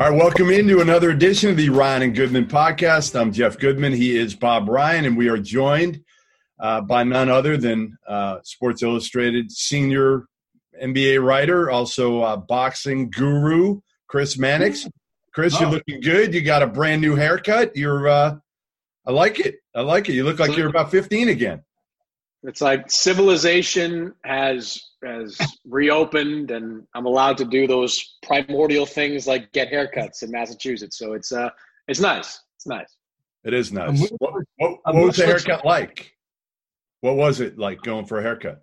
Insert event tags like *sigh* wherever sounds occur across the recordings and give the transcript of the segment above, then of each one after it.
All right, welcome into another edition of the Ryan and Goodman podcast. I'm Jeff Goodman. He is Bob Ryan, and we are joined uh, by none other than uh, Sports Illustrated senior NBA writer, also uh, boxing guru, Chris Mannix. Chris, oh. you're looking good. You got a brand new haircut. You're, uh, I like it. I like it. You look like you're about 15 again. It's like civilization has has reopened, and I'm allowed to do those primordial things like get haircuts in Massachusetts. So it's uh, it's nice. It's nice. It is nice. What, what, what was the haircut like? What was it like going for a haircut?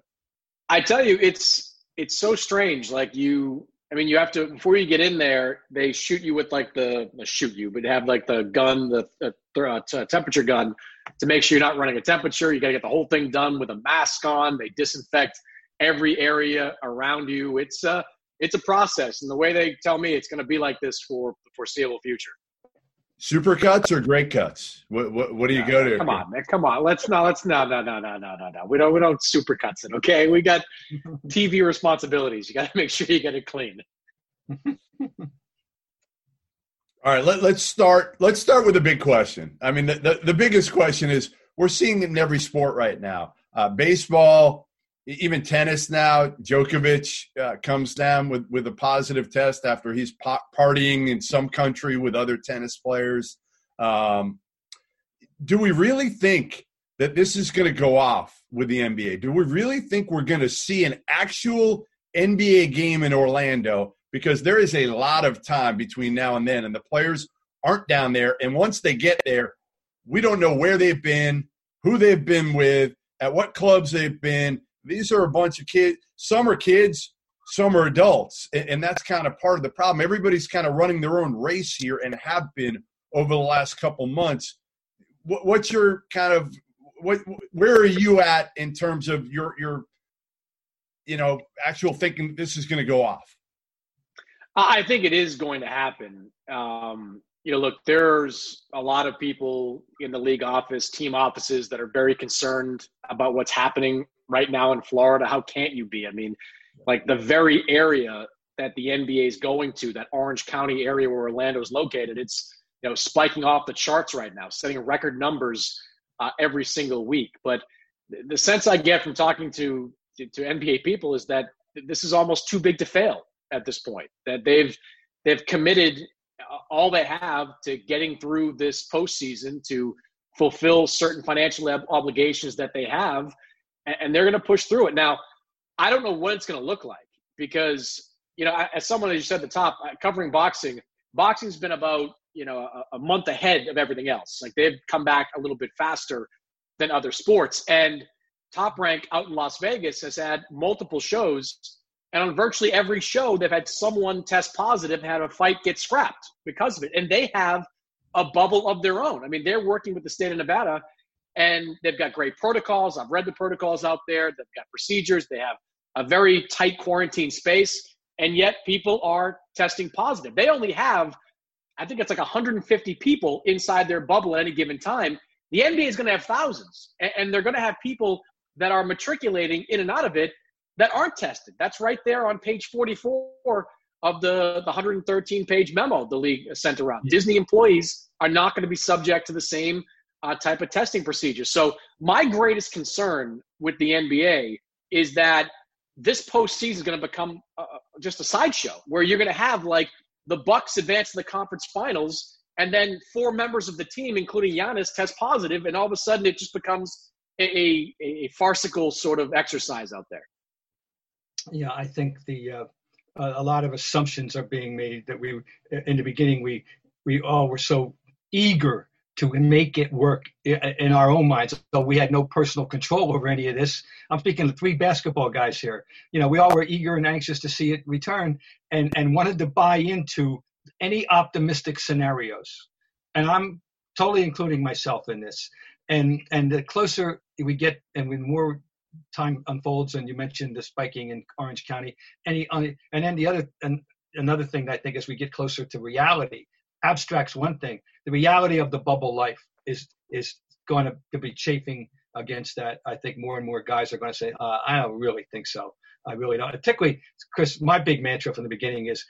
I tell you, it's it's so strange. Like you, I mean, you have to before you get in there, they shoot you with like the shoot you, but have like the gun, the, the uh, temperature gun, to make sure you're not running a temperature. You got to get the whole thing done with a mask on. They disinfect every area around you. It's a it's a process, and the way they tell me it's going to be like this for the foreseeable future. Super cuts or great cuts? What what, what do you go to? Come on, man. Come on. Let's no. Let's no. No. No. No. No. No. No. We don't. We don't super cuts it. Okay. We got *laughs* TV responsibilities. You got to make sure you get it clean. *laughs* All right. Let, let's start. Let's start with a big question. I mean, the, the, the biggest question is we're seeing it in every sport right now. Uh, baseball, even tennis now, Djokovic uh, comes down with, with a positive test after he's partying in some country with other tennis players. Um, do we really think that this is going to go off with the NBA? Do we really think we're going to see an actual NBA game in Orlando? Because there is a lot of time between now and then, and the players aren't down there. And once they get there, we don't know where they've been, who they've been with, at what clubs they've been these are a bunch of kids. Some are kids, some are adults, and that's kind of part of the problem. Everybody's kind of running their own race here and have been over the last couple months. What's your kind of what? Where are you at in terms of your your you know actual thinking this is going to go off? I think it is going to happen. Um, you know, look, there's a lot of people in the league office, team offices that are very concerned about what's happening right now in Florida. How can't you be? I mean, like the very area that the NBA is going to, that Orange County area where Orlando is located, it's you know spiking off the charts right now, setting record numbers uh, every single week. But the sense I get from talking to, to to NBA people is that this is almost too big to fail at this point. That they've they've committed uh, all they have to getting through this postseason to fulfill certain financial obligations that they have and they're going to push through it. Now, I don't know what it's going to look like because, you know, as someone, as you said at the top, uh, covering boxing, boxing's been about, you know, a, a month ahead of everything else. Like they've come back a little bit faster than other sports. And Top Rank out in Las Vegas has had multiple shows. And on virtually every show, they've had someone test positive and had a fight get scrapped because of it. And they have a bubble of their own. I mean, they're working with the state of Nevada and they've got great protocols. I've read the protocols out there. They've got procedures. They have a very tight quarantine space, and yet people are testing positive. They only have, I think it's like 150 people inside their bubble at any given time. The NBA is going to have thousands, and they're going to have people that are matriculating in and out of it that aren't tested. That's right there on page 44 of the, the 113 page memo the league sent around. Disney employees are not going to be subject to the same uh, type of testing procedures. So my greatest concern with the NBA is that this postseason is going to become uh, just a sideshow where you're going to have like the Bucks advance to the conference finals, and then four members of the team, including Giannis, test positive, and all of a sudden it just becomes a, a, a farcical sort of exercise out there. Yeah, I think the uh, a lot of assumptions are being made that we in the beginning we we all were so eager to make it work in our own minds. So we had no personal control over any of this. I'm speaking to three basketball guys here. You know, we all were eager and anxious to see it return and, and wanted to buy into any optimistic scenarios. and I'm totally including myself in this. And and the closer we get, and when more time unfolds, and you mentioned the spiking in Orange County, any and then the other and another thing I think as we get closer to reality, abstracts one thing. The reality of the bubble life is is going to, to be chafing against that. I think more and more guys are going to say, uh, I don't really think so. I really don't. Particularly, Chris, my big mantra from the beginning is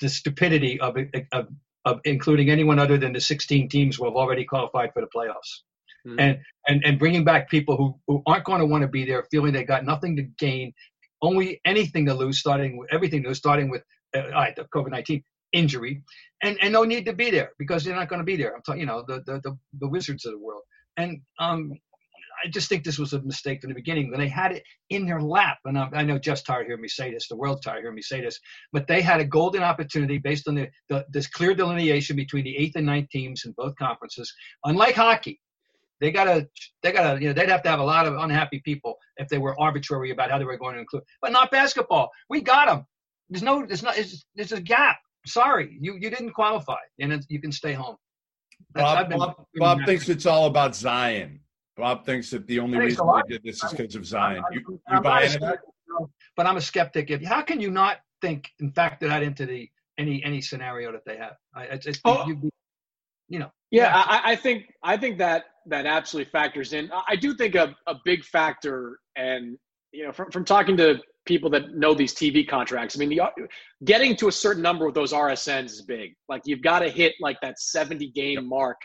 the stupidity of, of, of including anyone other than the 16 teams who have already qualified for the playoffs. Mm-hmm. And, and and bringing back people who, who aren't going to want to be there, feeling they got nothing to gain, only anything to lose, starting with everything to lose, starting with uh, the COVID nineteen injury, and and no need to be there because they're not going to be there. I'm talking, you know, the, the the the wizards of the world, and um, I just think this was a mistake from the beginning when they had it in their lap. And I, I know Jeff's tired of hearing me say this, the world's tired of hearing me say this, but they had a golden opportunity based on the, the this clear delineation between the eighth and ninth teams in both conferences. Unlike hockey, they gotta they gotta you know they'd have to have a lot of unhappy people if they were arbitrary about how they were going to include, but not basketball. We got them. There's no there's not there's a gap. Sorry, you you didn't qualify, and you can stay home. Bob, Bob, Bob thinks it's all about Zion. Bob thinks that the only reason they did this is because of Zion. You, you buy into? But I'm a skeptic. If how can you not think and factor that into the any any scenario that they have? I, it's, it's oh. you, you, know. Yeah, yeah. I, I, think I think that that absolutely factors in. I do think a, a big factor, and you know, from from talking to people that know these TV contracts. I mean, the, getting to a certain number with those RSNs is big. Like you've got to hit like that 70 game yep. mark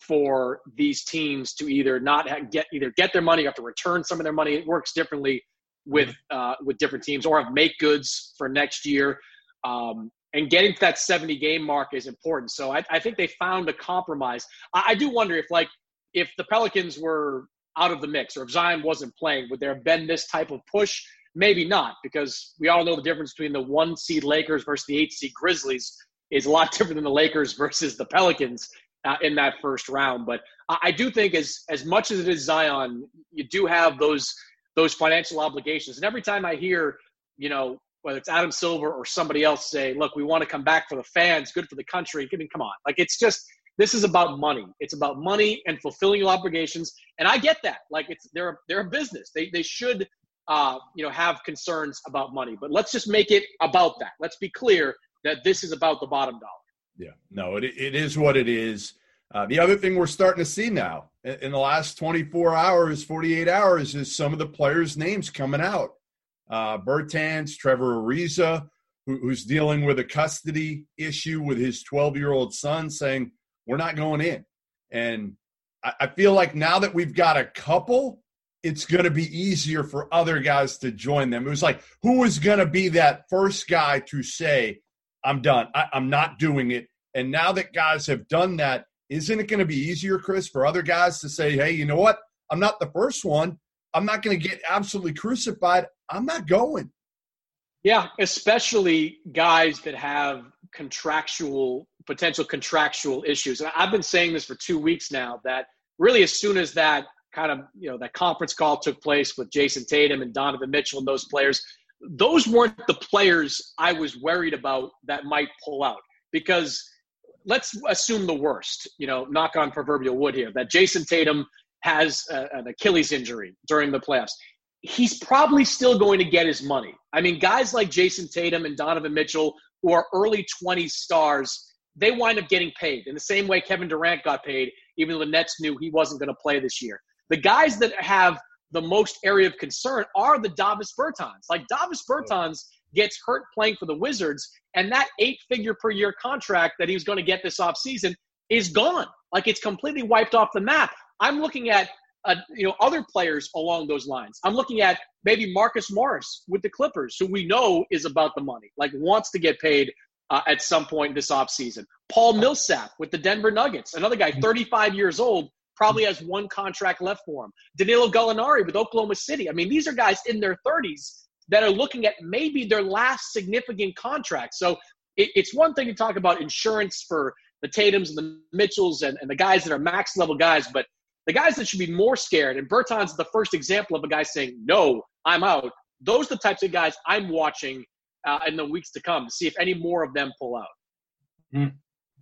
for these teams to either not get either get their money or have to return some of their money. It works differently with mm-hmm. uh, with different teams, or have make goods for next year. Um, and getting to that 70 game mark is important. So I, I think they found a compromise. I, I, do wonder if like if the Pelicans were out of the mix or if Zion wasn't playing, would there have been this type of push? Maybe not, because we all know the difference between the one seed Lakers versus the eight seed Grizzlies is a lot *laughs* different than the Lakers versus the Pelicans uh, in that first round. But I do think as as much as it is Zion, you do have those those financial obligations. And every time I hear, you know, whether it's Adam Silver or somebody else say, "Look, we want to come back for the fans, good for the country." I mean, come on, like it's just this is about money. It's about money and fulfilling your obligations. And I get that. Like it's they're they're a business. They they should uh, you know have concerns about money. But let's just make it about that. Let's be clear that this is about the bottom dollar. Yeah, no, it, it is what it is. Uh, the other thing we're starting to see now in, in, the last 24 hours, 48 hours, is some of the players' names coming out. Uh, Bertans, Trevor Ariza, who, who's dealing with a custody issue with his 12 year old son, saying, We're not going in. And I, I feel like now that we've got a couple, it's going to be easier for other guys to join them. It was like, who was going to be that first guy to say, I'm done. I, I'm not doing it. And now that guys have done that, isn't it going to be easier, Chris, for other guys to say, hey, you know what? I'm not the first one. I'm not going to get absolutely crucified. I'm not going. Yeah, especially guys that have contractual, potential contractual issues. And I've been saying this for two weeks now that really as soon as that kind of, you know, that conference call took place with Jayson Tatum and Donovan Mitchell and those players, those weren't the players I was worried about that might pull out because let's assume the worst, you know, knock on proverbial wood here, that Jayson Tatum has a, an Achilles injury during the playoffs. He's probably still going to get his money. I mean, guys like Jayson Tatum and Donovan Mitchell, who are early 20 stars, they wind up getting paid in the same way Kevin Durant got paid, even though the Nets knew he wasn't going to play this year. The guys that have the most area of concern are the Davis Bertans. Like Davis Bertans gets hurt playing for the Wizards, and that eight figure per year contract that he was going to get this offseason is gone. Like it's completely wiped off the map. I'm looking at uh, you know other players along those lines. I'm looking at maybe Marcus Morris with the Clippers, who we know is about the money, like wants to get paid uh, at some point this offseason. Paul Millsap with the Denver Nuggets, another guy, 35 years old, probably has one contract left for him. Danilo Gallinari with Oklahoma City. I mean, these are guys in their 30s that are looking at maybe their last significant contract. So it, it's one thing to talk about insurance for the Tatums and the Mitchells and, and the guys that are max level guys, but the guys that should be more scared, and Bertans the first example of a guy saying, No, I'm out. Those are the types of guys I'm watching uh, in the weeks to come to see if any more of them pull out. Mm.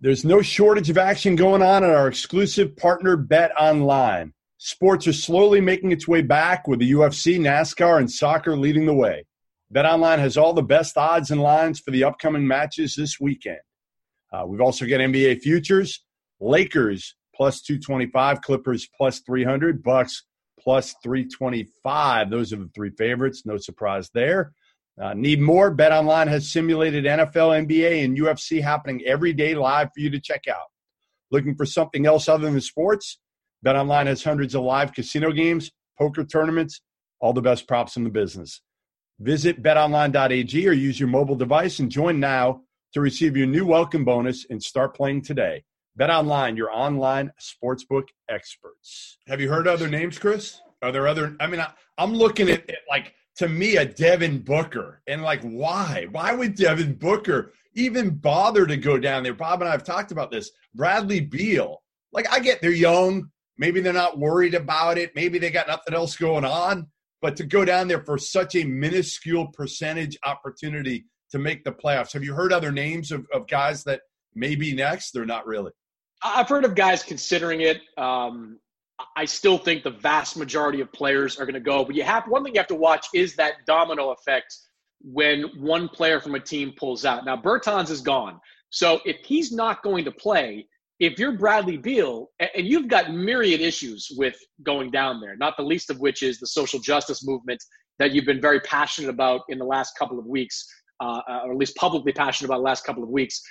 There's no shortage of action going on at our exclusive partner, Bet Online. Sports are slowly making its way back with the UFC, NASCAR, and soccer leading the way. Bet Online has all the best odds and lines for the upcoming matches this weekend. Uh, we've also got NBA futures, Lakers plus 225, Clippers plus 300, Bucks plus 325. Those are the three favorites. No surprise there. Uh, need more? Bet Online has simulated NFL, NBA, and UFC happening every day live for you to check out. Looking for something else other than sports? Bet Online has hundreds of live casino games, poker tournaments, all the best props in the business. Visit betonline.ag or use your mobile device and join now to receive your new welcome bonus and start playing today. Bet Online, your online sportsbook experts. Have you heard other names, Chris? Are there other? I mean, I, am looking at it like to me a Devin Booker. And like, why? Why would Devin Booker even bother to go down there? Bob and I have talked about this. Bradley Beal. Like, I get they're young. Maybe they're not worried about it. Maybe they got nothing else going on. But to go down there for such a minuscule percentage opportunity to make the playoffs. Have you heard other names of, of guys that may be next? They're not really. I've heard of guys considering it. Um, I still think the vast majority of players are going to go. But you have one thing you have to watch is that domino effect when one player from a team pulls out. Now Bertans is gone, so if he's not going to play, if you're Bradley Beal and you've got myriad issues with going down there, not the least of which is the social justice movement that you've been very passionate about in the last couple of weeks, uh, or at least publicly passionate about the last couple of weeks.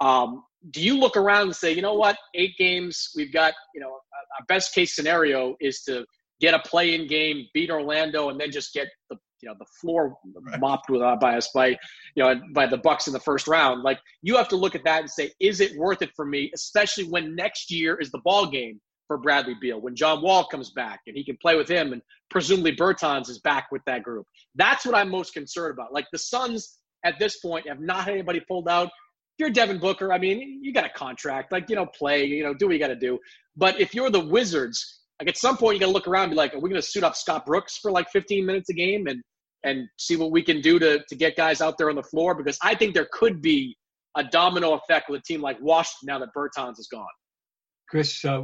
Um, do you look around and say, you know what, eight games, we've got, you know, our best case scenario is to get a play-in game, beat Orlando, and then just get the you know the floor mopped with uh, by us by you know by the Bucks in the first round. Like you have to look at that and say, is it worth it for me? Especially when next year is the ball game for Bradley Beal when John Wall comes back and he can play with him, and presumably Bertans is back with that group. That's what I'm most concerned about. Like the Suns at this point have not had anybody pulled out you're Devin Booker, I mean, you got a contract, like, you know, play, you know, do what you got to do. But if you're the Wizards, like at some point you got to look around and be like, are we going to suit up Scott Brooks for like 15 minutes a game and and see what we can do to to get guys out there on the floor? Because I think there could be a domino effect with a team like Washington now that Bertans is gone. Chris, uh,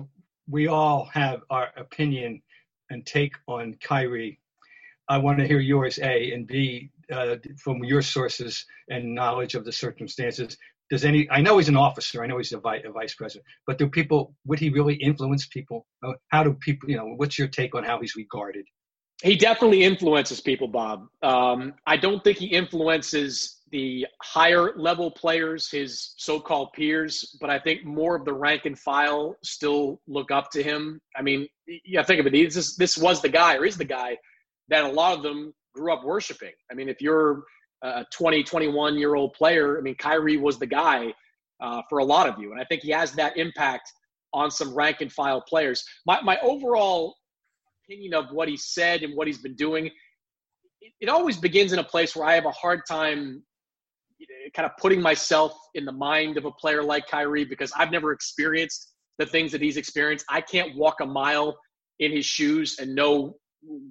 we all have our opinion and take on Kyrie. I want to hear yours, A, and B, uh, from your sources and knowledge of the circumstances does any i know he's an officer i know he's a, vice, a vice president but do people would he really influence people? Uh, how do people you know what's your take on how he's regarded? He definitely influences people bob. Um, i don't think he influences the higher level players his so-called peers but i think more of the rank and file still look up to him. I mean yeah think of it this, is, this was the guy or is the guy that a lot of them grew up worshiping. I mean if you're a 20, 21 year old player. I mean, Kyrie was the guy uh, for a lot of you. And I think he has that impact on some rank and file players. My, my overall opinion of what he said and what he's been doing, it, it always begins in a place where I have a hard time kind of putting myself in the mind of a player like Kyrie because I've never experienced the things that he's experienced. I can't walk a mile in his shoes and know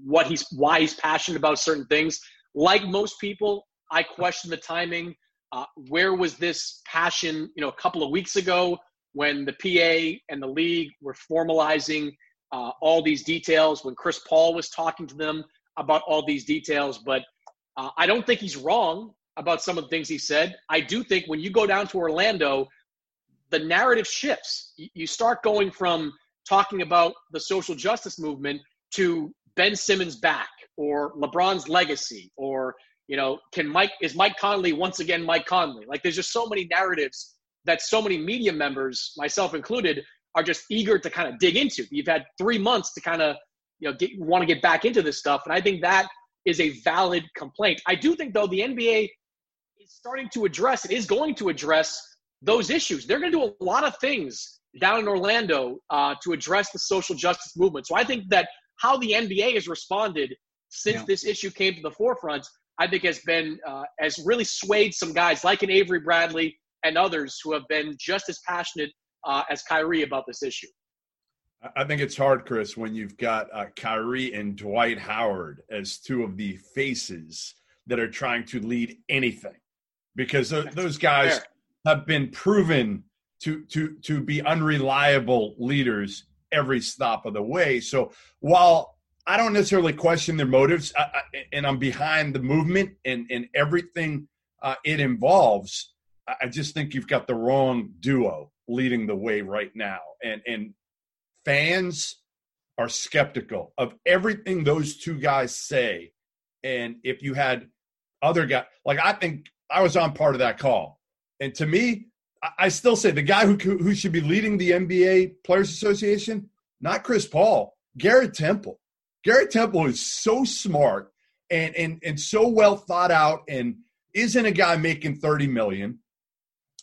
what he's why he's passionate about certain things. Like most people, I question the timing. Uh, where was this passion, you know, a couple of weeks ago when the PA and the league were formalizing uh, all these details, when Chris Paul was talking to them about all these details. But uh, I don't think he's wrong about some of the things he said. I do think when you go down to Orlando, the narrative shifts. You start going from talking about the social justice movement to Ben Simmons back or LeBron's legacy or you know, can Mike is Mike Conley once again Mike Conley? Like there's just so many narratives that so many media members, myself included, are just eager to kind of dig into. You've had three months to kind of, you know, get, want to get back into this stuff, and I think that is a valid complaint. I do think though the NBA is starting to address, it is going to address those issues. They're going to do a lot of things down in Orlando uh, to address the social justice movement. So I think that how the NBA has responded since yeah. this issue came to the forefront I think has been uh, has really swayed some guys like an Avery Bradley and others who have been just as passionate uh, as Kyrie about this issue. I think it's hard, Chris, when you've got uh, Kyrie and Dwight Howard as two of the faces that are trying to lead anything, because th- those guys Fair. have been proven to to to be unreliable leaders every stop of the way. So while I don't necessarily question their motives, I, I, and I'm behind the movement and and everything uh, it involves, I just think you've got the wrong duo leading the way right now, and and fans are skeptical of everything those two guys say. And if you had other guys, like I think I was on part of that call, and to me, I still say the guy who who should be leading the NBA Players Association, not Chris Paul, Garrett Temple. Garrett Temple is so smart and and and so well thought out, and isn't a guy making thirty million.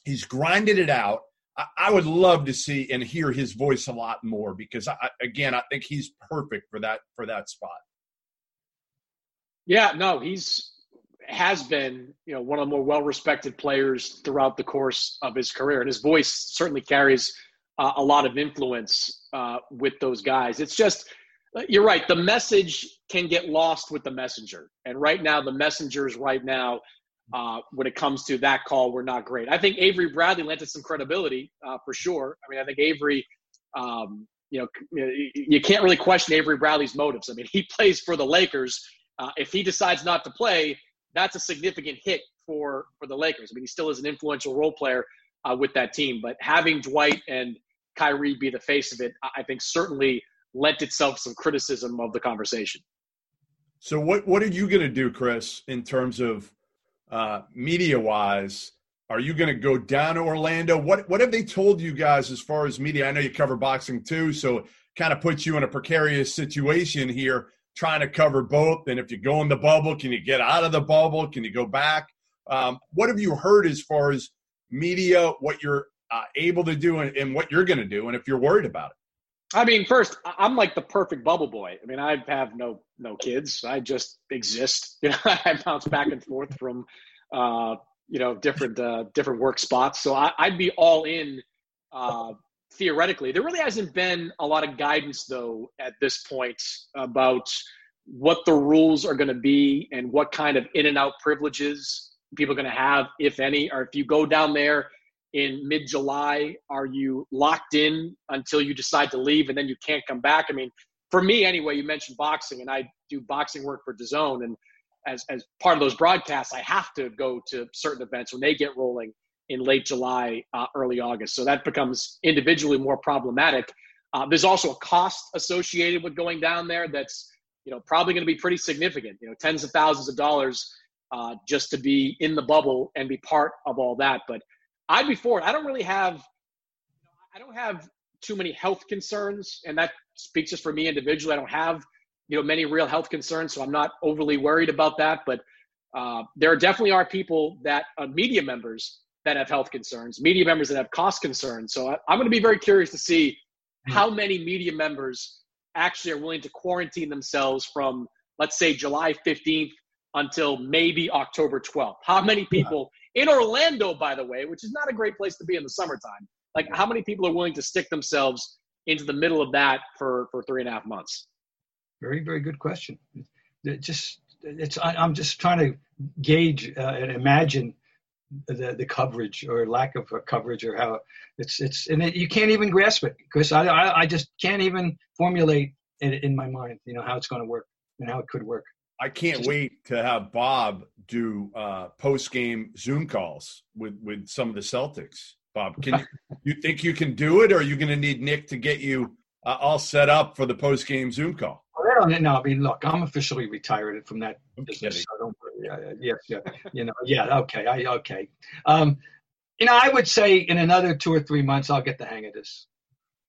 He's grinded it out. I, I would love to see and hear his voice a lot more because, I, again, I think he's perfect for that for that spot. Yeah, no, he's has been, you know, one of the more well-respected players throughout the course of his career, and his voice certainly carries uh, a lot of influence uh, with those guys. It's just, you're right. The message can get lost with the messenger, and right now, the messengers right now, uh, when it comes to that call, were not great. I think Avery Bradley lent it some credibility uh, for sure. I mean, I think Avery. Um, you know, you can't really question Avery Bradley's motives. I mean, he *laughs* plays for the Lakers. Uh, if he decides not to play, that's a significant hit for for the Lakers. I mean, he still is an influential role player uh, with that team, but having Dwight and Kyrie be the face of it, I think certainly lent itself some criticism of the conversation. So, what what are you going to do, Chris, in terms of uh, media wise? Are you going to go down to Orlando? What what have they told you guys as far as media? I know you cover boxing too, so kind of puts you in a precarious situation here trying to cover both. And if you go in the bubble, can you get out of the bubble? Can you go back? Um, what have you heard as far as media, what you're uh, able to do, and, and what you're going to do, and if you're worried about it? I mean, first, I'm like the perfect bubble boy. I mean, I have no no kids. I just exist. *laughs* You know, I bounce back and forth from, uh, you know, different uh, different work spots. So I, would be all in uh, theoretically. There really hasn't been a lot of guidance, though, at this point about what the rules are going to be and what kind of in and out privileges people are going to have, if any. Or if you go down there in mid July, are you locked in until you decide to leave and then you can't come back? I mean, for me anyway, you mentioned boxing, and I do boxing work for DAZN, and as as part of those broadcasts, I have to go to certain events when they get rolling in late July, uh, early August. So that becomes individually more problematic. Uh, there's also a cost associated with going down there that's you know probably going to be pretty significant. You know, tens of thousands of dollars uh, just to be in the bubble and be part of all that. But I'd be for it. I don't really have I don't have too many health concerns, and that speaks just for me individually. I don't have you know many real health concerns, so I'm not overly worried about that. But uh, there definitely are people that uh, media members that have health concerns, media members that have cost concerns. So I, am going to be very curious to see hmm. how many media members actually are willing to quarantine themselves from, let's say, July 15th until maybe October 12th. How many people in Orlando, by the way, which is not a great place to be in the summertime, like how many people are willing to stick themselves into the middle of that for, for three and a half months? Very, very good question. It just, it's, I, am just trying to gauge uh, and imagine the, the coverage or lack of coverage or how it's it's and it, you can't even grasp it because I, I, I just can't even formulate it in my mind you know how it's going to work and how it could work. I can't wait to have Bob do uh, post game Zoom calls with with some of the Celtics. Bob, can you, *laughs* you think you can do it, or are you going to need Nick to get you uh, all set up for the post game Zoom call? Know. I mean, look, I'm officially retired from that business. So don't. Yeah, yeah, yeah. You know, yeah. Okay, I okay. Um, you know, I would say in another two or three months, I'll get the hang of this.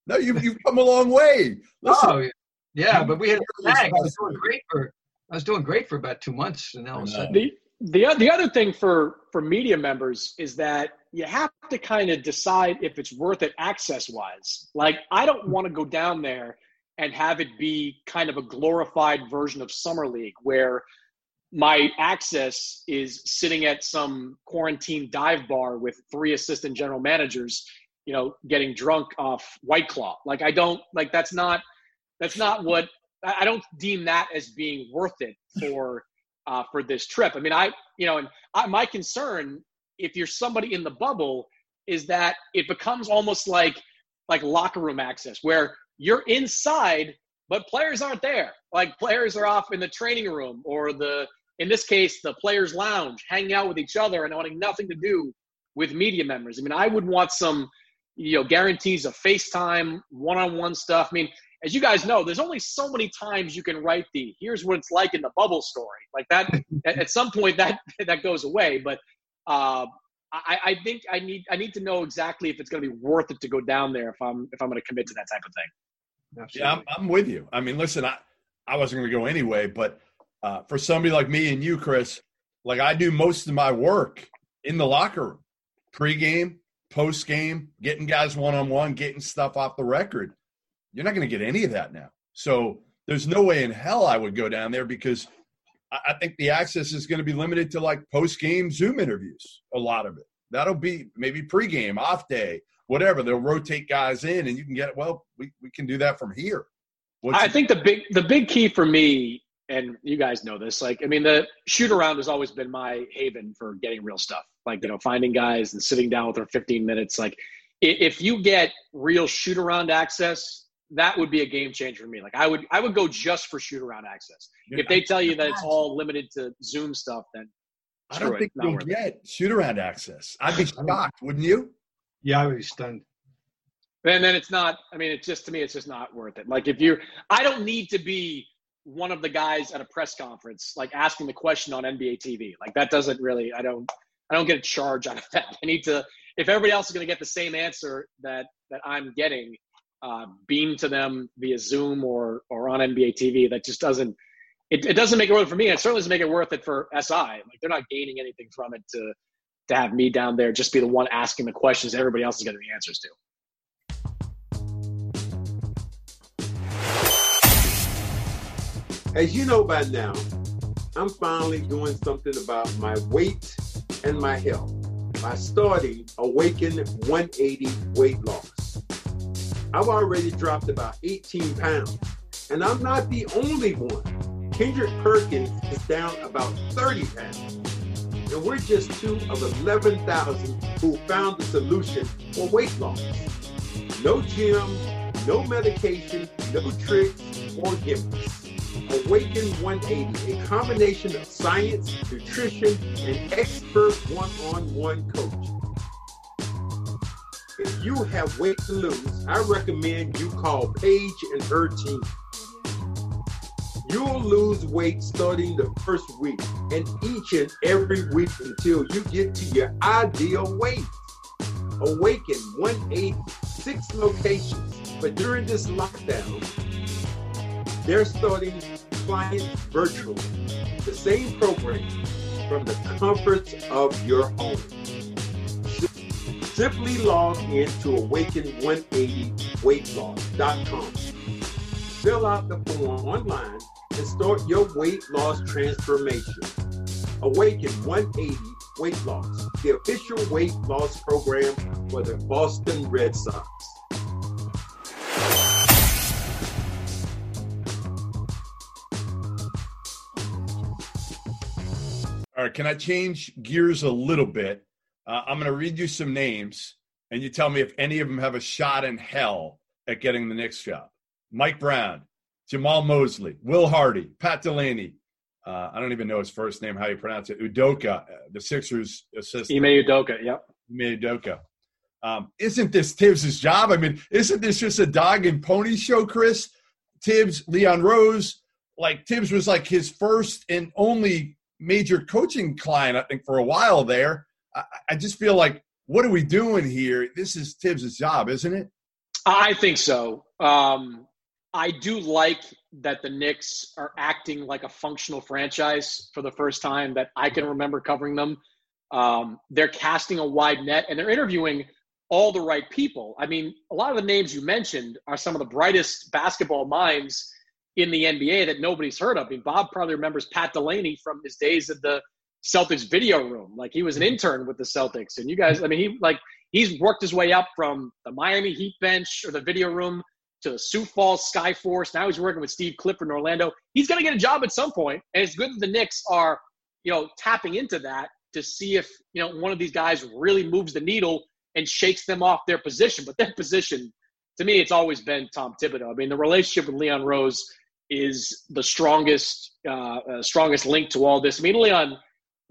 No, you you've come a long way. *laughs* Listen, oh, yeah, but we had a lag. I was great for I was doing great for about two months, and all of a sudden. The, the the other thing for for media members is that you have to kind of decide if it's worth it access wise. Like, I don't want to go down there and have it be kind of a glorified version of summer league where my access is sitting at some quarantine dive bar with three assistant general managers you know getting drunk off white claw like i don't like that's not that's not what i don't deem that as being worth it for *laughs* uh, for this trip. I mean i you know and I, my concern if you're somebody in the bubble is that it becomes almost like like locker room access where you're inside but players aren't there. Like players are off in the training room or the in this case the players lounge hanging out with each other and wanting nothing to do with media members. I mean i would want some you know guarantees of facetime one-on-one stuff. I mean as you guys know there's only so many times you can write the here's what it's like in the bubble story like that *laughs* at some point that that goes away but uh, I, I think I need I need to know exactly if it's going to be worth it to go down there if I'm if I'm going to commit to that type of thing. Absolutely. Yeah, I'm, I'm, with you. I mean, listen, I I wasn't going to go anyway, but uh, for somebody like me and you, Chris, like I do most of my work in the locker room, pregame, postgame, getting guys one on one, getting stuff off the record. You're not going to get any of that now. So there's no way in hell I would go down there because I think the access is going to be limited to like post game Zoom interviews. A lot of it. That'll be maybe pregame, off day, whatever. They'll rotate guys in, and you can get. Well, we, we can do that from here. What's I think the big the big key for me, and you guys know this. Like, I mean, the shoot around has always been my haven for getting real stuff. Like, you know, finding guys and sitting down with them 15 minutes. Like, if you get real shoot around access, that would be a game changer for me. Like I would I would go just for shoot around access. Yeah, if they tell you that it's all limited to Zoom stuff, then I don't think you'll get shoot around access. I'd be *laughs* shocked, wouldn't you? Yeah, I would be stunned. And then it's not. I mean, it's just to me, it's just not worth it. Like if you, I don't need to be one of the guys at a press conference, like asking the question on NBA TV. Like that doesn't really. I don't. I don't get a charge *laughs* out of that. I need to. If everybody else is going to get the same answer that that I'm getting, uh, to them via Zoom or or on NBA TV. That just doesn't it, it doesn't make it worth it for me. It certainly doesn't make it worth it for SI. Like they're not gaining anything from it to to have me down there just be the one asking the questions everybody else is getting the answers to. As you know by now, I'm finally doing something about my weight and my health by starting Awaken 180 Weight Loss. I've already dropped about 18 pounds, and I'm not the only one. Kendrick Perkins is down about 30 pounds. And we're just two of 11,000 who found the solution for weight loss. No gym, no medication, no tricks or gimmicks. Awaken 180, a combination of science, nutrition, and expert one-on-one coaching. If you have weight to lose, I recommend you call Paige and her team. You'll lose weight starting the first week and each and every week until you get to your ideal weight. Awaken 186 locations, but during this lockdown, they're starting clients virtually. The same program from the comforts of your home. Simply log in to awaken180weightloss.com. Fill out the form online and start your weight loss transformation. Awaken 180 Weight Loss, the official weight loss program for the Boston Red Sox. All right, can I change gears a little bit? Uh, I'm going to read you some names, and you tell me if any of them have a shot in hell at getting the Knicks job. Mike Brown, Jamahl Mosley, Will Hardy, Pat Delaney. Uh, I don't even know his first name, how you pronounce it. Udoka, uh, the Sixers assistant. Ime Udoka, yep. Ime Udoka. Um, isn't this Thibs' job? I mean, isn't this just a dog and pony show, Chris? Thibs, Leon Rose, like Thibs was like his first and only major coaching client, I think, for a while there. I, I just feel like, what are we doing here? This is Thibs' job, isn't it? I think so. Um, I do like that the Knicks are acting like a functional franchise for the first time that I can remember covering them. Um, they're casting a wide net and they're interviewing all the right people. I mean, a lot of the names you mentioned are some of the brightest basketball minds in the NBA that nobody's heard of. I mean, Bob probably remembers Pat Delaney from his days at the Celtics video room. Like he was an intern with the Celtics. And you guys, I mean, he like he's worked his way up from the Miami Heat bench or the video room to the Sioux Falls Skyforce. Now he's working with Steve Clifford in Orlando. He's going to get a job at some point, and it's good that the Knicks are, you know, tapping into that to see if you know one of these guys really moves the needle and shakes them off their position. But their position, to me, it's always been Tom Thibodeau. I mean, the relationship with Leon Rose is the strongest uh, uh, strongest link to all this. I mean, Leon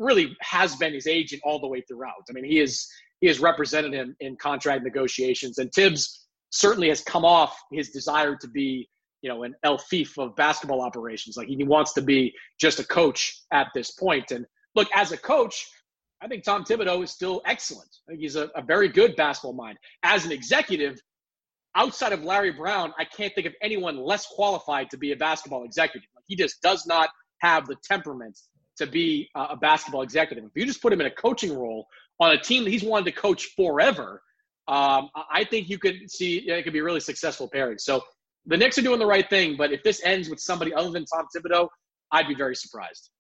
really has been his agent all the way throughout. I mean, he is he has represented him in contract negotiations, and Thibs certainly has come off his desire to be you know an El of basketball operations. Like he wants to be just a coach at this point. And look, as a coach, I think Tom Thibodeau is still excellent. I think he's a, a very good basketball mind. As an executive, outside of Larry Brown, I can't think of anyone less qualified to be a basketball executive. Like he just does not have the temperament to be a basketball executive. If you just put him in a coaching role on a team that he's wanted to coach forever, um, I think you could see it could be a really successful pairing. So the Knicks are doing the right thing, but if this ends with somebody other than Tom Thibodeau, I'd be very surprised.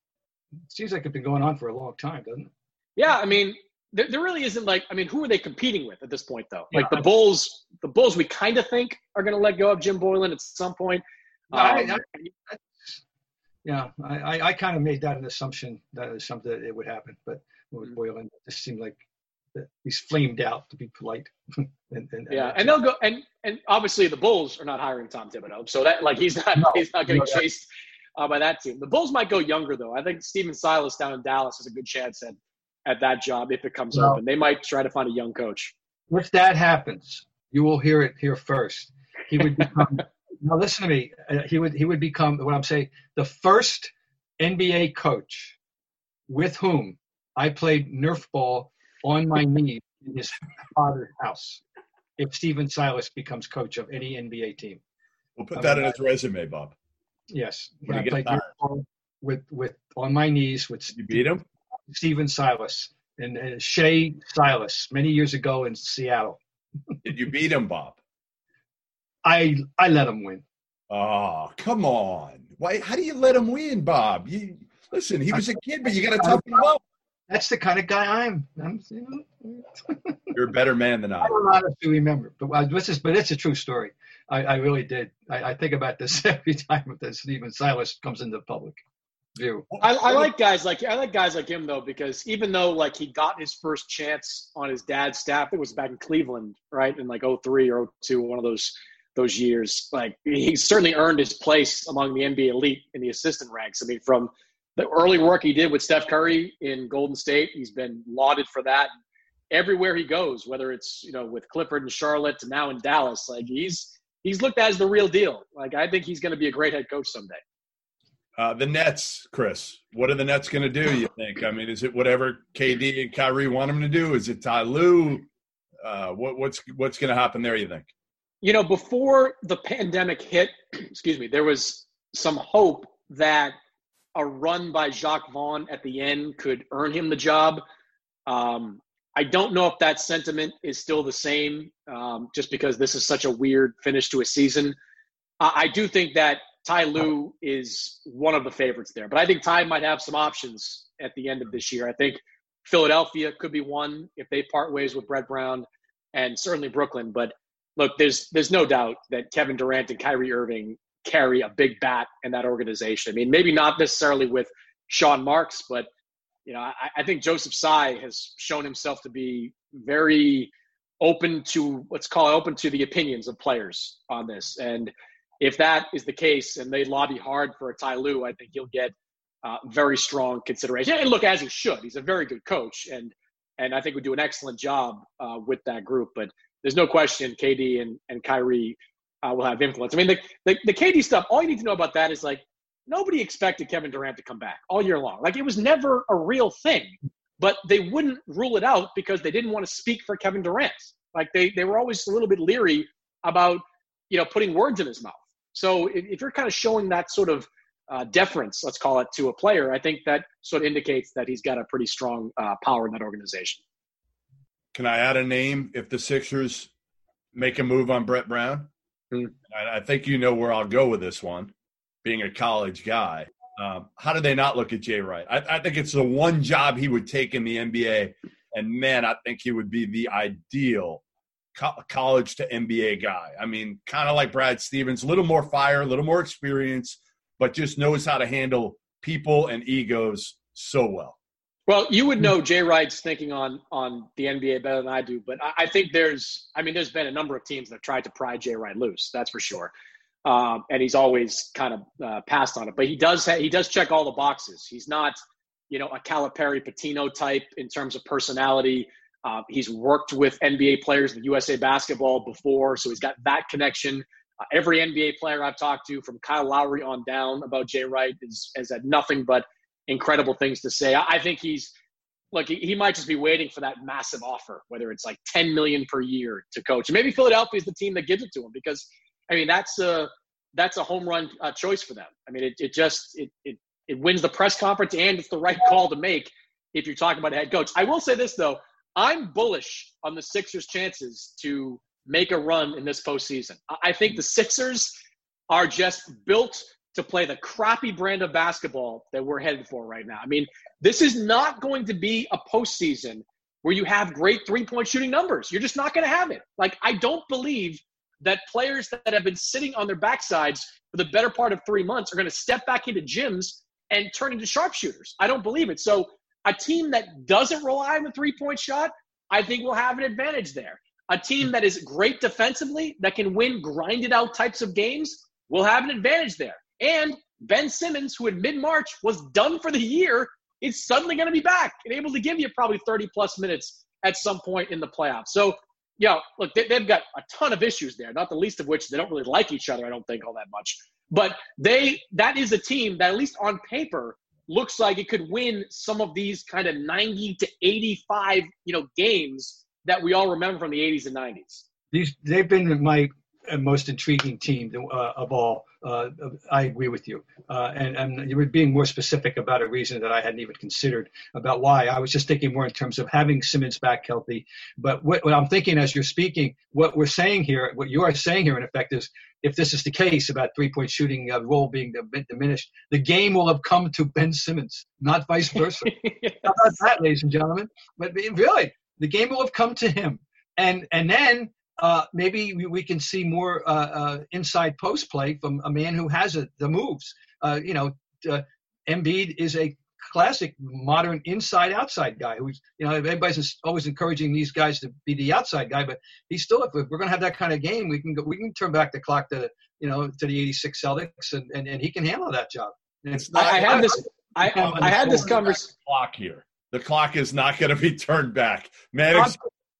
It seems like it's been going on for a long time, doesn't it? Yeah, I mean, there, there really isn't like I mean, who are they competing with at this point though? Like the Bulls, the Bulls we kind of think are going to let go of Jim Boylen at some point. Um, I, I, I, yeah, I, I kind of made that an assumption that something that it would happen, but with mm-hmm. Boylen, it just seemed like he's flamed out to be polite. *laughs* and, and, yeah, and they'll go and and obviously the Bulls are not hiring Tom Thibodeau, so that like he's not no, he's not getting no, chased uh, by that team. The Bulls might go younger though. I think Stephen Silas down in Dallas has a good chance at at that job if it comes well, open. They might try to find a young coach. If that happens, you will hear it here first. He would become. *laughs* now listen to me. Uh, he would he would become what I'm saying the first NBA coach with whom I played Nerf ball on my knees in his father's house. If Stephen Silas becomes coach of any NBA team, we'll put that in his resume, Bob. Yes, when I played Nerf ball with with on my knees with. You beat him. Stephen Silas and, and Shea Silas many years ago in Seattle. Did you beat him, Bob? I I let him win. Oh, come on. Why how do you let him win, Bob? You listen, he was a kid, but you gotta toughen him up. That's the kind of guy I'm. I'm you know. *laughs* You're a better man than I. I don't know how remember, but this is but it's a true story. I, I really did. I, I, think about this *laughs* every time that Stephen Silas comes into public view. I, I, like guys like I like guys like him though because even though like he got his first chance on his dad's staff, it was back in Cleveland, right, in like 03 or 02, one of those those years. Like he certainly earned his place among the NBA elite in the assistant ranks. I mean, from the early work he did with Steph Curry in Golden State, he's been lauded for that. Everywhere he goes, whether it's you know with Clifford and Charlotte to now in Dallas, like he's he's looked at as the real deal. Like I think he's going to be a great head coach someday. Uh, the Nets, Chris. What are the Nets going to do? You think? I mean, is it whatever KD and Kyrie want them to do? Is it Ty Lue? Uh, what, what's what's going to happen there? You think? You know, before the pandemic hit, *clears throat* excuse me, there was some hope that a run by Jacque Vaughn at the end could earn him the job. Um, I don't know if that sentiment is still the same, um, just because this is such a weird finish to a season. I do think that Ty Lue is one of the favorites there, but I think Ty might have some options at the end of this year. I think Philadelphia could be one if they part ways with Brett Brown, and certainly Brooklyn. But look, there's there's no doubt that Kevin Durant and Kyrie Irving carry a big bat in that organization. I mean, maybe not necessarily with Sean Marks, but you know, I, I think Joseph Tsai has shown himself to be very open to let's call it open to the opinions of players on this and if that is the case and they lobby hard for a Ty Lue, I think he'll get uh, very strong consideration. And look, as he should, he's a very good coach, and and I think would do an excellent job uh, with that group. But there's no question KD and and Kyrie uh, will have influence. I mean, the, the the KD stuff. All you need to know about that is like nobody expected Kevin Durant to come back all year long. Like it was never a real thing. But they wouldn't rule it out because they didn't want to speak for Kevin Durant. Like they they were always a little bit leery about you know putting words in his mouth. So if, if you're kind of showing that sort of uh, deference, let's call it, to a player, I think that sort of indicates that he's got a pretty strong uh, power in that organization. Can I add a name if the Sixers make a move on Brett Brown? Mm-hmm. I, I, think you know where I'll go with this one, being a college guy. Um, how do they not look at Jay Wright? I, I think it's the one job he would take in the NBA, and man, I think he would be the ideal co- college to NBA guy. I mean, kind of like Brad Stevens, a little more fire, a little more experience, but just knows how to handle people and egos so well. Well, you would know Jay Wright's thinking on on the NBA better than I do, but I, I think there's, I mean, there's been a number of teams that have tried to pry Jay Wright loose. That's for sure, um, and he's always kind of uh, passed on it. But he does ha- he does check all the boxes. He's not, you know, a Calipari Pitino type in terms of personality. Uh, he's worked with NBA players in USA Basketball before, so he's got that connection. Uh, every NBA player I've talked to, from Kyle Lowry on down, about Jay Wright, is, has had nothing but incredible things to say. I, I think he's look. He, might just be waiting for that massive offer, whether it's like ten million per year to coach. And maybe Philadelphia is the team that gives it to him because I mean that's a that's a home run uh, choice for them. I mean it, it just it, it it wins the press conference and it's the right *laughs* call to make if you're talking about a head coach. I will say this though. I'm bullish on the Sixers' chances to make a run in this postseason. I think the Sixers are just built to play the crappy brand of basketball that we're headed for right now. I mean, this is not going to be a postseason where you have great three point shooting numbers. You're just not going to have it. Like, I don't believe that players that have been sitting on their backsides for the better part of three months are going to step back into gyms and turn into sharpshooters. I don't believe it. So, a team that doesn't rely on the three point shot, I think will have an advantage there. A team that is great defensively, that can win grinded out types of games, will have an advantage there. And Ben Simmons, who in mid March was done for the year, is suddenly going to be back and able to give you probably 30 plus minutes at some point in the playoffs. So, you know, look, they, have got a ton of issues there, not the least of which they don't really like each other, I don't think, all that much. But they that is a team that, at least on paper, looks like it could win some of these kind of 90 to 85, you know, games that we all remember from the 80s and 90s. These they've been my most intriguing team uh, of all. Uh, I agree with you, uh, and, and you were being more specific about a reason that I hadn't even considered about why. I was just thinking more in terms of having Simmons back healthy. But what, what I'm thinking as you're speaking, what we're saying here, what you are saying here, in effect, is if this is the case about three-point shooting uh, role being diminished, the game will have come to Ben Simmons, not vice versa. yes. *laughs* How about that, ladies and gentlemen? But really, the game will have come to him, and and then uh, maybe we, we, can see more uh, uh, inside post play from a man who has a, the moves. Uh, you know, uh, Embiid is a classic modern inside outside guy who's you know everybody's always encouraging these guys to be the outside guy but he's still if we're going to have that kind of game we can go, we can turn back the clock to you know to the 86 Celtics and, and, and he can handle that job. Not, I, I had this I, I, I had this conversation clock here. The clock is not going to be turned back. Mannix,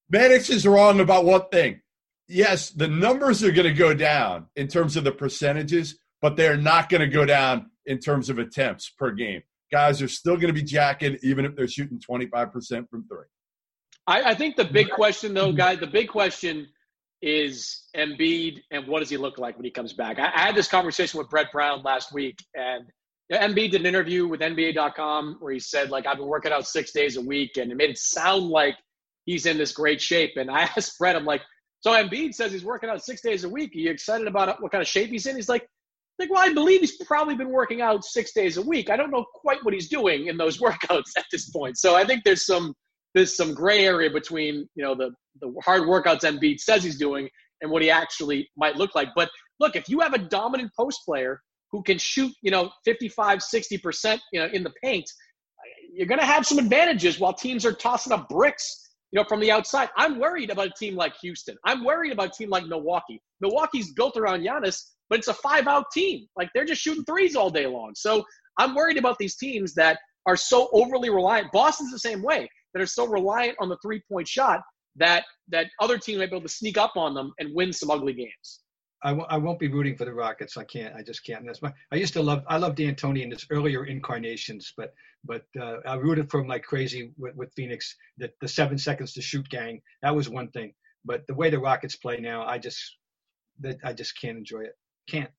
Mannix is wrong about one thing yes, the numbers are going to go down in terms of the percentages, but they're not going to go down in terms of attempts per game. Guys are still going to be jacking, even if they're shooting 25% from three. I, I think the big question, though, mm-hmm. guy, the big question is Embiid and what does he look like when he comes back? I, I had this conversation with Brett Brown last week, and Embiid did an interview with NBA.com where he said, like, I've been working out six days a week, and it made it sound like he's in this great shape. And I *laughs* asked Brett, I'm like, so Embiid says he's working out six days a week. Are you excited about what kind of shape he's in? He's like, like, well, I believe he's probably been working out six days a week. I don't know quite what he's doing in those *laughs* workouts at this point. So I think there's some there's some gray area between you know the the hard workouts Embiid says he's doing and what he actually might look like. But look, if you have a dominant post player who can shoot, you know, 55, 60% you know in the paint, you're going to have some advantages while teams are tossing up bricks you know, from the outside. I'm worried about a team like Houston. I'm worried about a team like Milwaukee. Milwaukee's built around Giannis, but it's a five out team. Like they're just shooting threes all day long. So I'm worried about these teams that are so overly reliant. Boston's the same way, that are so reliant on the three point shot that that other teams might be able to sneak up on them and win some ugly games. I w- I won't be rooting for the Rockets. I can't. I just can't. And that's my. I used to love. I loved D'Antoni in his earlier incarnations, but but uh, I rooted for him like crazy with, with Phoenix. The the seven seconds to shoot gang. That was one thing. But the way the Rockets play now, I just that I just can't enjoy it. Can't.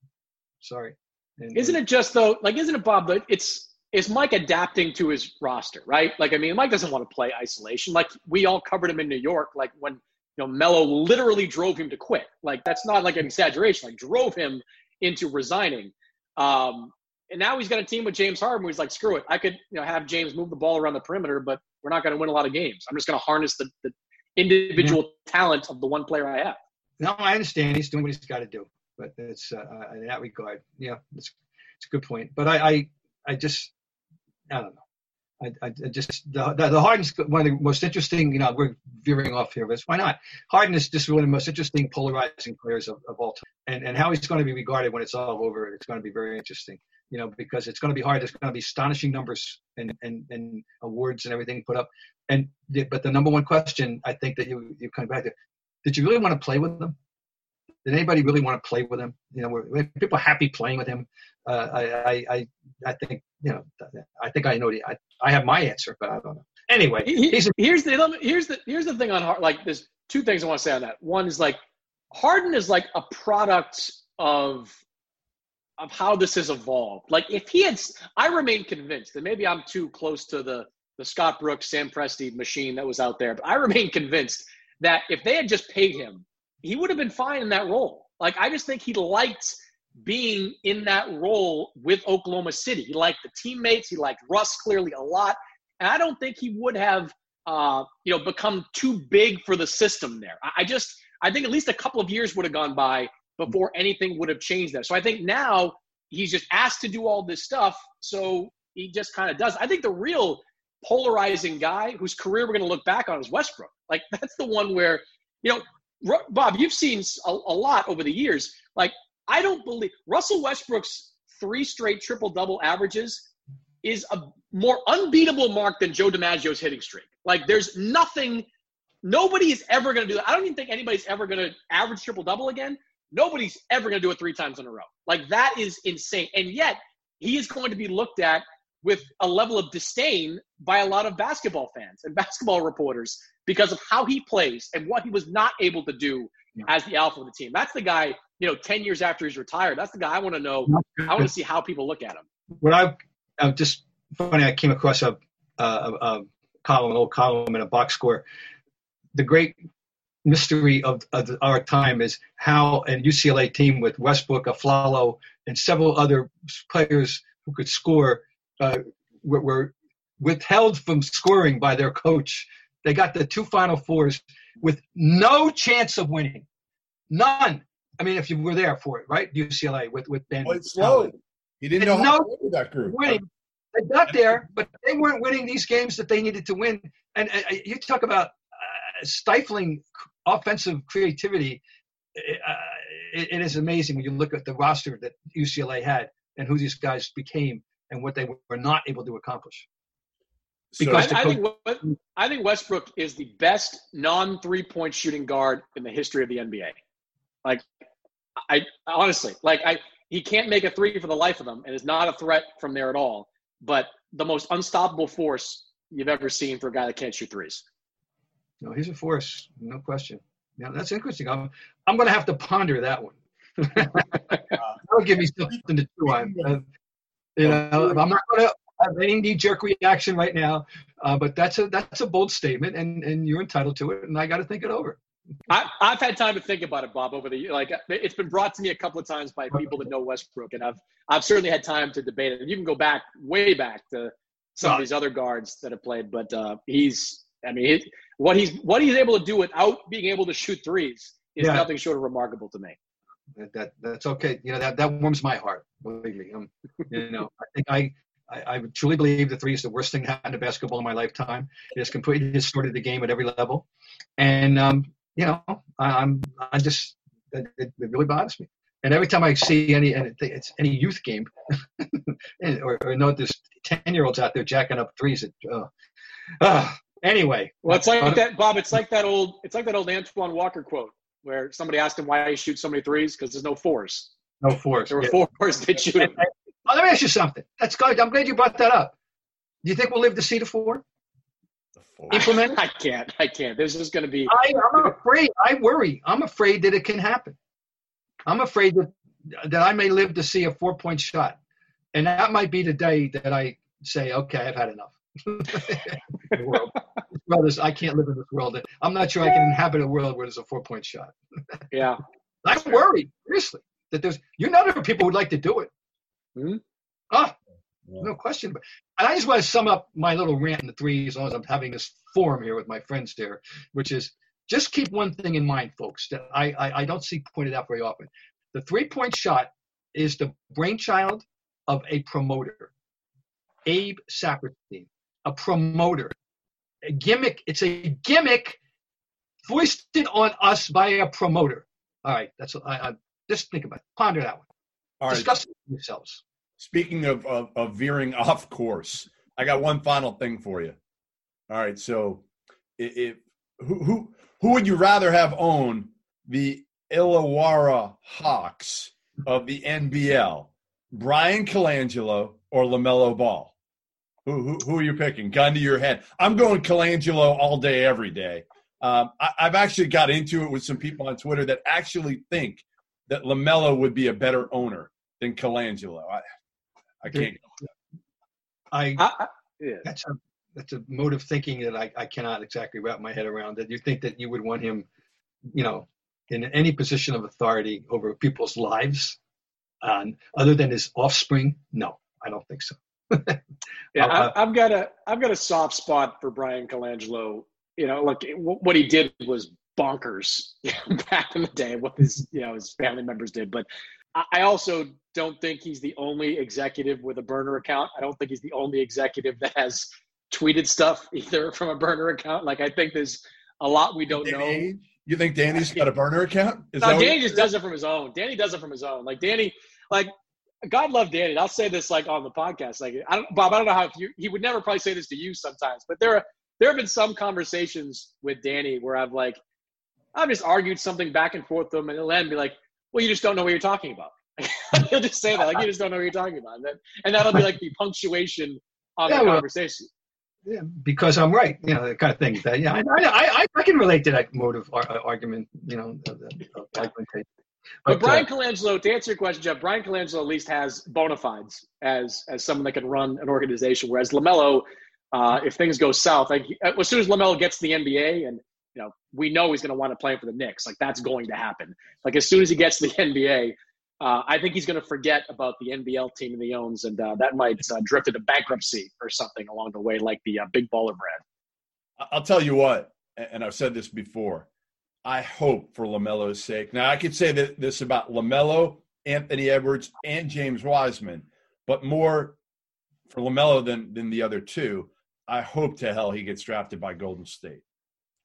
Sorry. And, isn't it just though? Like, isn't it Bob? But it's is Mike adapting to his roster, right? Like, I mean, Mike doesn't want to play isolation. Like we all covered him in New York. Like when you know, Melo literally drove him to quit. Like that's not like an exaggeration. Like drove him into resigning. Um, and now he's got a team with James Harden. He's like, screw it. I could you know have James move the ball around the perimeter, but we're not going to win a lot of games. I'm just going to harness the, the individual yeah. talent of the one player I have. No, I understand. He's doing what he's got to do. But it's uh, uh, in that regard, yeah, it's it's a good point. But I, I I just I don't know. I, I just the, the, the Harden's one of the most interesting. You know, we're veering off here, but why not? Harden is just one of the most interesting, polarizing players of, of all time, and and how he's going to be regarded when it's all over. It's going to be very interesting. You know, because it's going to be hard. There's going to be astonishing numbers and and and awards and everything put up. And but the number one question I think that you you come back to: Did you really want to play with them? Did anybody really want to play with him? You know, were, were people happy playing with him? Uh, I, I, I think, you know, I think I know the, I, I have my answer, but I don't know. Anyway, he's, here's the here's the here's the thing on Harden. Like, there's two things I want to say on that. One is like Harden is like a product of of how this has evolved. Like, if he had, I remain convinced, and maybe I'm too close to the the Scott Brooks, Sam Presti machine that was out there, but I remain convinced that if they had just paid him, he would have been fine in that role. Like, I just think he liked being in that role with Oklahoma City. He liked the teammates. He liked Russ clearly a lot. And I don't think he would have, uh, you know, become too big for the system there. I just, I think at least a couple of years would have gone by before anything would have changed there. So I think now he's just asked to do all this stuff. So he just kind of does. I think the real polarizing guy whose career we're going to look back on is Westbrook. Like *laughs* that's the one where, you know, Bob, you've seen a, a lot over the years. Like I don't believe Russell Westbrook's three straight triple double averages is a more unbeatable mark than Joe DiMaggio's hitting streak. Like there's nothing, nobody is ever going to do that. I don't even think anybody's ever going to average triple double again. Nobody's ever going to do it three times in a row. Like that is insane. And yet he is going to be looked at with a level of disdain by a lot of basketball fans and basketball reporters because of how he plays and what he was not able to do yeah. as the alpha of the team. That's the guy you know, 10 years after he's retired. That's the guy I want to know. I want to see how people look at him. What I, I'm just funny, I came across a, a, a column, an old column in a box score. The great mystery of, of our time is how a UCLA team with Westbrook, Afflalo, and several other players who could score uh, were, were withheld from scoring by their coach. They got the two Final Fours with no chance of winning. None. I mean, if you were there for it, right? UCLA with with Ben. Well, it's slow. He didn't know how no to that group. Winning. They got there, but they weren't winning these games that they needed to win. And uh, uh you talk about uh, stifling offensive creativity. Uh, it, it is amazing when you look at the roster that UCLA had and who these guys became and what they were not able to accomplish. Because I, I, think, I think Westbrook is the best non three point shooting guard in the history of the NBA. Like, I honestly, like, I he can't make a three for the life of them, and is not a threat from there at all. But the most unstoppable force you've ever seen for a guy that can't shoot threes. No, he's a force, no question. Yeah, that's interesting. I'm I'm going to have to ponder that one. *laughs* That'll give me something to chew on. Uh, you know, I'm not going to have any knee jerk reaction right now, uh, but that's a that's a bold statement, and and you're entitled to it, and I got to think it over. I, have had time to think about it, Bob. Over the like, it's been brought to me a couple of times by people that know Westbrook, and I've I've certainly had time to debate it. And you can go back, way back to some of these other guards that have played, but uh, he's, I mean, he, what he's what he's able to do without being able to shoot threes is yeah. nothing short of remarkable to me. That, that that's okay. You know that that warms my heart. Believe me. Um, you know, I think I I, I, truly believe the three is the worst thing that happened to basketball in my lifetime. It has completely distorted the game at every level. And um, you know, I, am I just it, it, really bothers me. And every time I see any and it's any youth game, *laughs* or, or know there's ten year olds out there jacking up threes. It, uh, uh, anyway, well, it's like uh, that, Bob. It's like that old. It's like that old Antoine Walker quote where somebody asked him why he shoots so many threes because there's no fours. No fours. There were yeah. fours that shoot him. Oh, let me ask you something. That's good. I'm glad you brought that up. Do you think we'll live to see the four? Implement I can't. I can't. This is going to be. I, I'm afraid. I worry. I'm afraid that it can happen. I'm afraid that that I may live to see a four point shot, and that might be the day that I say, "Okay, I've had enough." *laughs* world. Brothers, I can't live in this world. I'm not sure I can inhabit a world where there's a four point shot. yeah, *laughs* I'm worried seriously that there's. You know, there are people who'd like to do it. Mm-hmm. Ah, yeah. No question. But and I just want to sum up my little rant in the three as long as I'm having this forum here with my friends there, which is just keep one thing in mind, folks, that I, I, I don't see pointed out very often. The three point shot is the brainchild of a promoter, Abe Saperstein. a promoter. A gimmick. It's a gimmick foisted on us by a promoter. All right, that's I, I just think about. It. Ponder that one. All right. Discuss it yourselves. Speaking of, of, of veering *laughs* off course, I got one final thing for you. All right, so if, who who who would you rather have own the Illawarra Hawks of the NBL? Bryan Colangelo or LaMelo Ball? Who, who, who are you picking? Gun to your head. I'm going Colangelo all day, every day. Um, I, have actually got into it with some people on Twitter that actually think that LaMelo would be a better owner than Colangelo. I, I can't. I, I yeah. that's a that's a mode of thinking that I, I cannot exactly wrap my head around. That you think that you would want him, you know, in any position of authority over people's lives, um, other than his offspring? No, I don't think so. *laughs* yeah, uh, I, have got a I've got a soft spot for Bryan Colangelo. You know, like what he did was bonkers *laughs* back in the day. What his you know his family members did, but I also don't think he's the only executive with a burner account. I don't think he's the only executive that has tweeted stuff *laughs* either from a burner account. Like I think there's a lot we don't know. You think Danny's got a burner account? Is no, Danny just does it from his own. Danny does it from his own. Like Danny, like God love Danny. I'll say this like on the podcast. Like I don't, Bob, I don't know how you, he would never probably say this to you sometimes, but there are there have been some conversations with Danny where I've like I've just argued something back and forth with him, and he'll end be like, "Well, you just don't know what you're talking about." *laughs* he'll just say that like you just don't know what you're talking about, and, then, and that'll be like the punctuation on yeah, the well, conversation. Yeah, because I'm right, you know, the kind of thing that yeah, I, I, I, can relate to that mode of argument, you know, of, of argumentation. But, but Bryan uh, Colangelo, to answer your question, Jeff, Bryan Colangelo at least has bona fides as as someone that can run an organization. Whereas Lamelo, uh, if things go south, like as soon as Lamelo gets to the NBA, and we know he's going to want to play for the Knicks, like that's going to happen. Like as soon as he gets to the *laughs* NBA, uh, I think he's going to forget about the NBL team he owns, and uh, that might uh, drift into bankruptcy or something along the way, like the uh, Big Baller brand. I'll tell you what, and I've said this before. I hope for LaMelo's sake. Now, I could say that this about LaMelo, Anthony Edwards, and James Wiseman, but more for LaMelo than, than the other two. I hope to hell he gets drafted by Golden State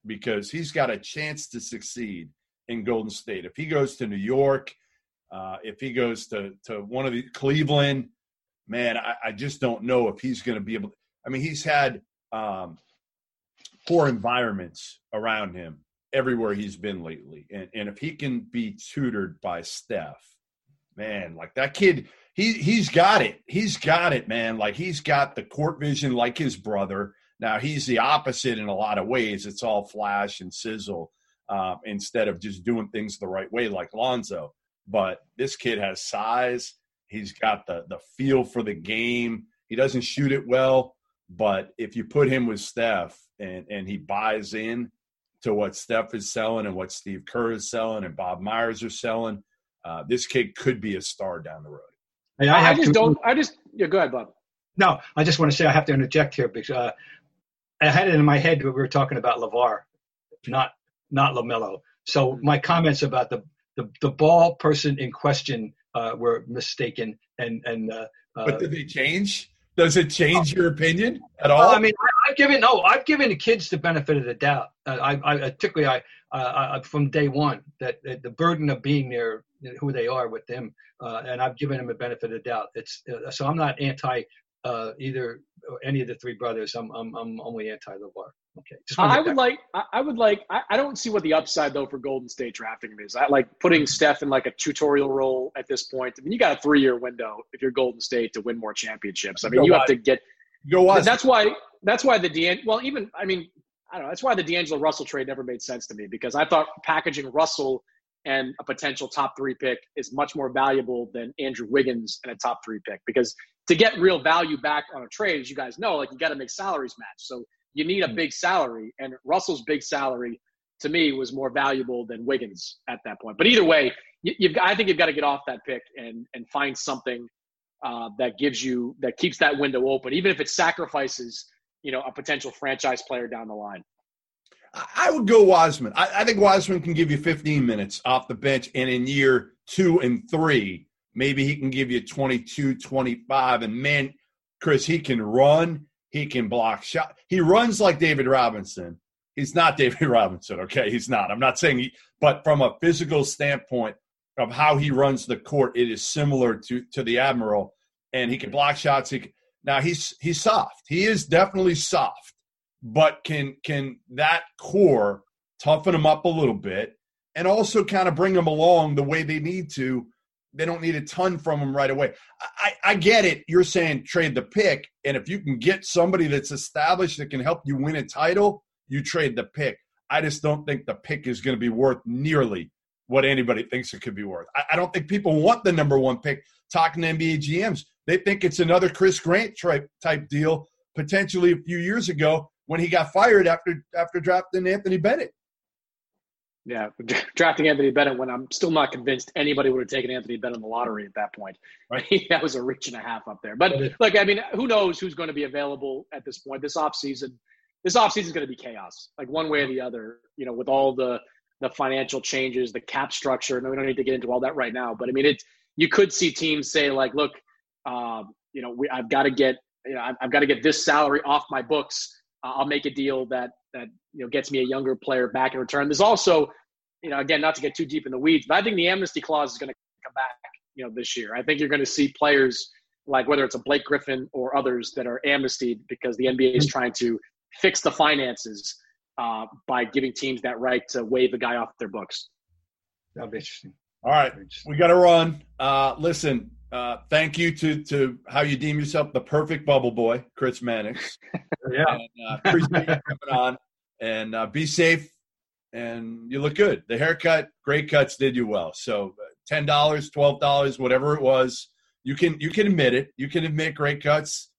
because he's got a chance to succeed in Golden State. If he goes to New York, uh, if he goes to, to one of the Cleveland, man, I, I just don't know if he's going to be able. To, I mean, he's had um, poor environments around him everywhere he's been lately. And, and if he can be tutored by Steph, man, like that kid, he he's got it. He's got it, man. Like he's got the court vision like his brother. Now he's the opposite in a lot of ways. It's all flash and sizzle uh, instead of just doing things the right way, like Lonzo. But this kid has size. He's got the the feel for the game. He doesn't shoot it well, but if you put him with Steph and and he buys in, to what Steph is selling and what Steve Kerr is selling and Bob Myers are selling. Uh, this kid could be a star down the road. Hey, I, I, just to, don't. I just yeah. Go ahead, Bob. No, I just want to say I have to interject here because uh, I had it in my head when we were talking about LaVar, not not Lamelo. So my comments about the the, the ball person in question uh, were mistaken, and and. Uh, but did they change? Does it change your opinion at all? Well, I mean, I've given no, I've given the kids the benefit of the doubt. Uh, I, I, particularly, I, uh, I, from day one, that, the burden of being there, who they are with them, uh, and I've given them a benefit of the doubt. It's uh, so I'm not anti uh, either any of the three brothers. I'm I'm, I'm only anti LaVar. Okay. I would like I would like I, I don't see what the upside though for Golden State drafting him is. I like putting Steph in like a tutorial role at this point. I mean, you got a three year window if you're Golden State to win more championships. I mean, Go you have to get. Go watch. That's why. That's why the Dan. Well, even I mean, I don't know. That's why the D'Angelo Russell trade never made sense to me because I thought packaging Russell and a potential top three pick is much more valuable than Andrew Wiggins and a top three pick because to get real value back on a trade, as you guys know, like you got to make salaries match. So you need a hmm. big salary, and Russell's big salary to me was more valuable than Wiggins at that point. But either way, you, I think you've got to get off that pick and and find something uh, that gives you that keeps that window open, even if it sacrifices you know a potential franchise player down the line. I would go Wiseman. I, I, think Wiseman can give you 15 minutes off the bench, and in year two and three, maybe he can give you 22, 25. And man, Chris, he can run He can block shot. He runs like David Robinson. He's not *laughs* David Robinson, okay? He's not. I'm not saying he, but from a physical standpoint of how he runs the court, it is similar to to the Admiral. And he can block shots. He can, now he's he's soft. He is definitely soft, but can can that core toughen him up a little bit and also kind of bring them along the way they need to. They don't need a ton from them right away. I, I get it. You're saying trade the pick, and if you can get somebody that's established that can help you win a title, you trade the pick. I just don't think the pick is going to be worth nearly what anybody thinks it could be worth. I, I don't think people want the number one pick. Talking to NBA GMs, they think it's another Chris Grant type deal, potentially a few years ago when he got fired after after drafting Anthony Bennett. Yeah, *laughs* drafting Anthony Bennett when I'm still not convinced anybody would have taken Anthony Bennett in the lottery at that point. Right, *laughs* that was a reach and a half up there. But look, I mean, who knows who's going to be available at this point? This offseason, this offseason is going to be chaos, like one way or the other. You know, with all the the financial changes, the cap structure. No, we don't need to get into all that right now. But I mean, it's you could see teams say like, look, um, you know, we, I've got to get, you know, I've, I've got to get this salary off my books. I'll make a deal that that you know gets me a younger player back in return. There's also, you know, again, not to get too deep in the weeds, but I think the amnesty clause is going to come back, you know, this year. I think you're going to see players like whether it's a Blake Griffin or others that are amnestied because the NBA is trying to fix the finances uh, by giving teams that right to waive a guy off their books. That'll be interesting. All right, we got to run. Uh, listen, uh, thank you to to how you deem yourself the perfect bubble boy, Chris Mannix. *laughs* yeah, and, uh, appreciate you coming on, and uh, be safe. And you look good. The haircut, great cuts, did you well. So uh, ten dollars, twelve dollars, whatever it was, you can you can admit it. You can admit great cuts.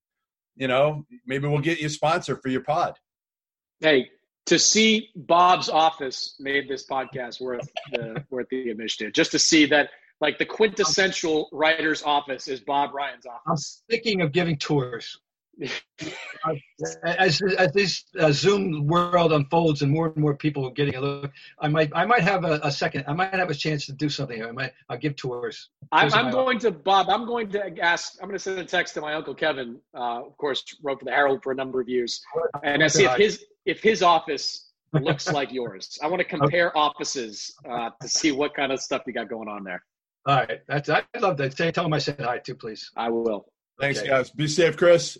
You know, maybe we'll get you a sponsor for your pod. Hey, to see Bob's office made this podcast worth the worth the admission. Just to see that, like the quintessential writer's office is Bob Ryan's office. I'm thinking of giving tours. *laughs* as as this uh, Zoom world unfolds and more and more people are getting a look, I might I might have a, a second. I might have a chance to do something. I might I'll give tours. I'm, I'm going office. to Bob. I'm going to ask. I'm going to send a text to my uncle Kevin. Uh, of course, wrote for the Herald for a number of years, and I see if his if his office looks like yours. I want to compare *laughs* offices uh, to see what kind of stuff you got going on there. All right, that's I love that. Say, tell him I said hi too, please. I will. Thanks, okay. guys. Be safe, Chris.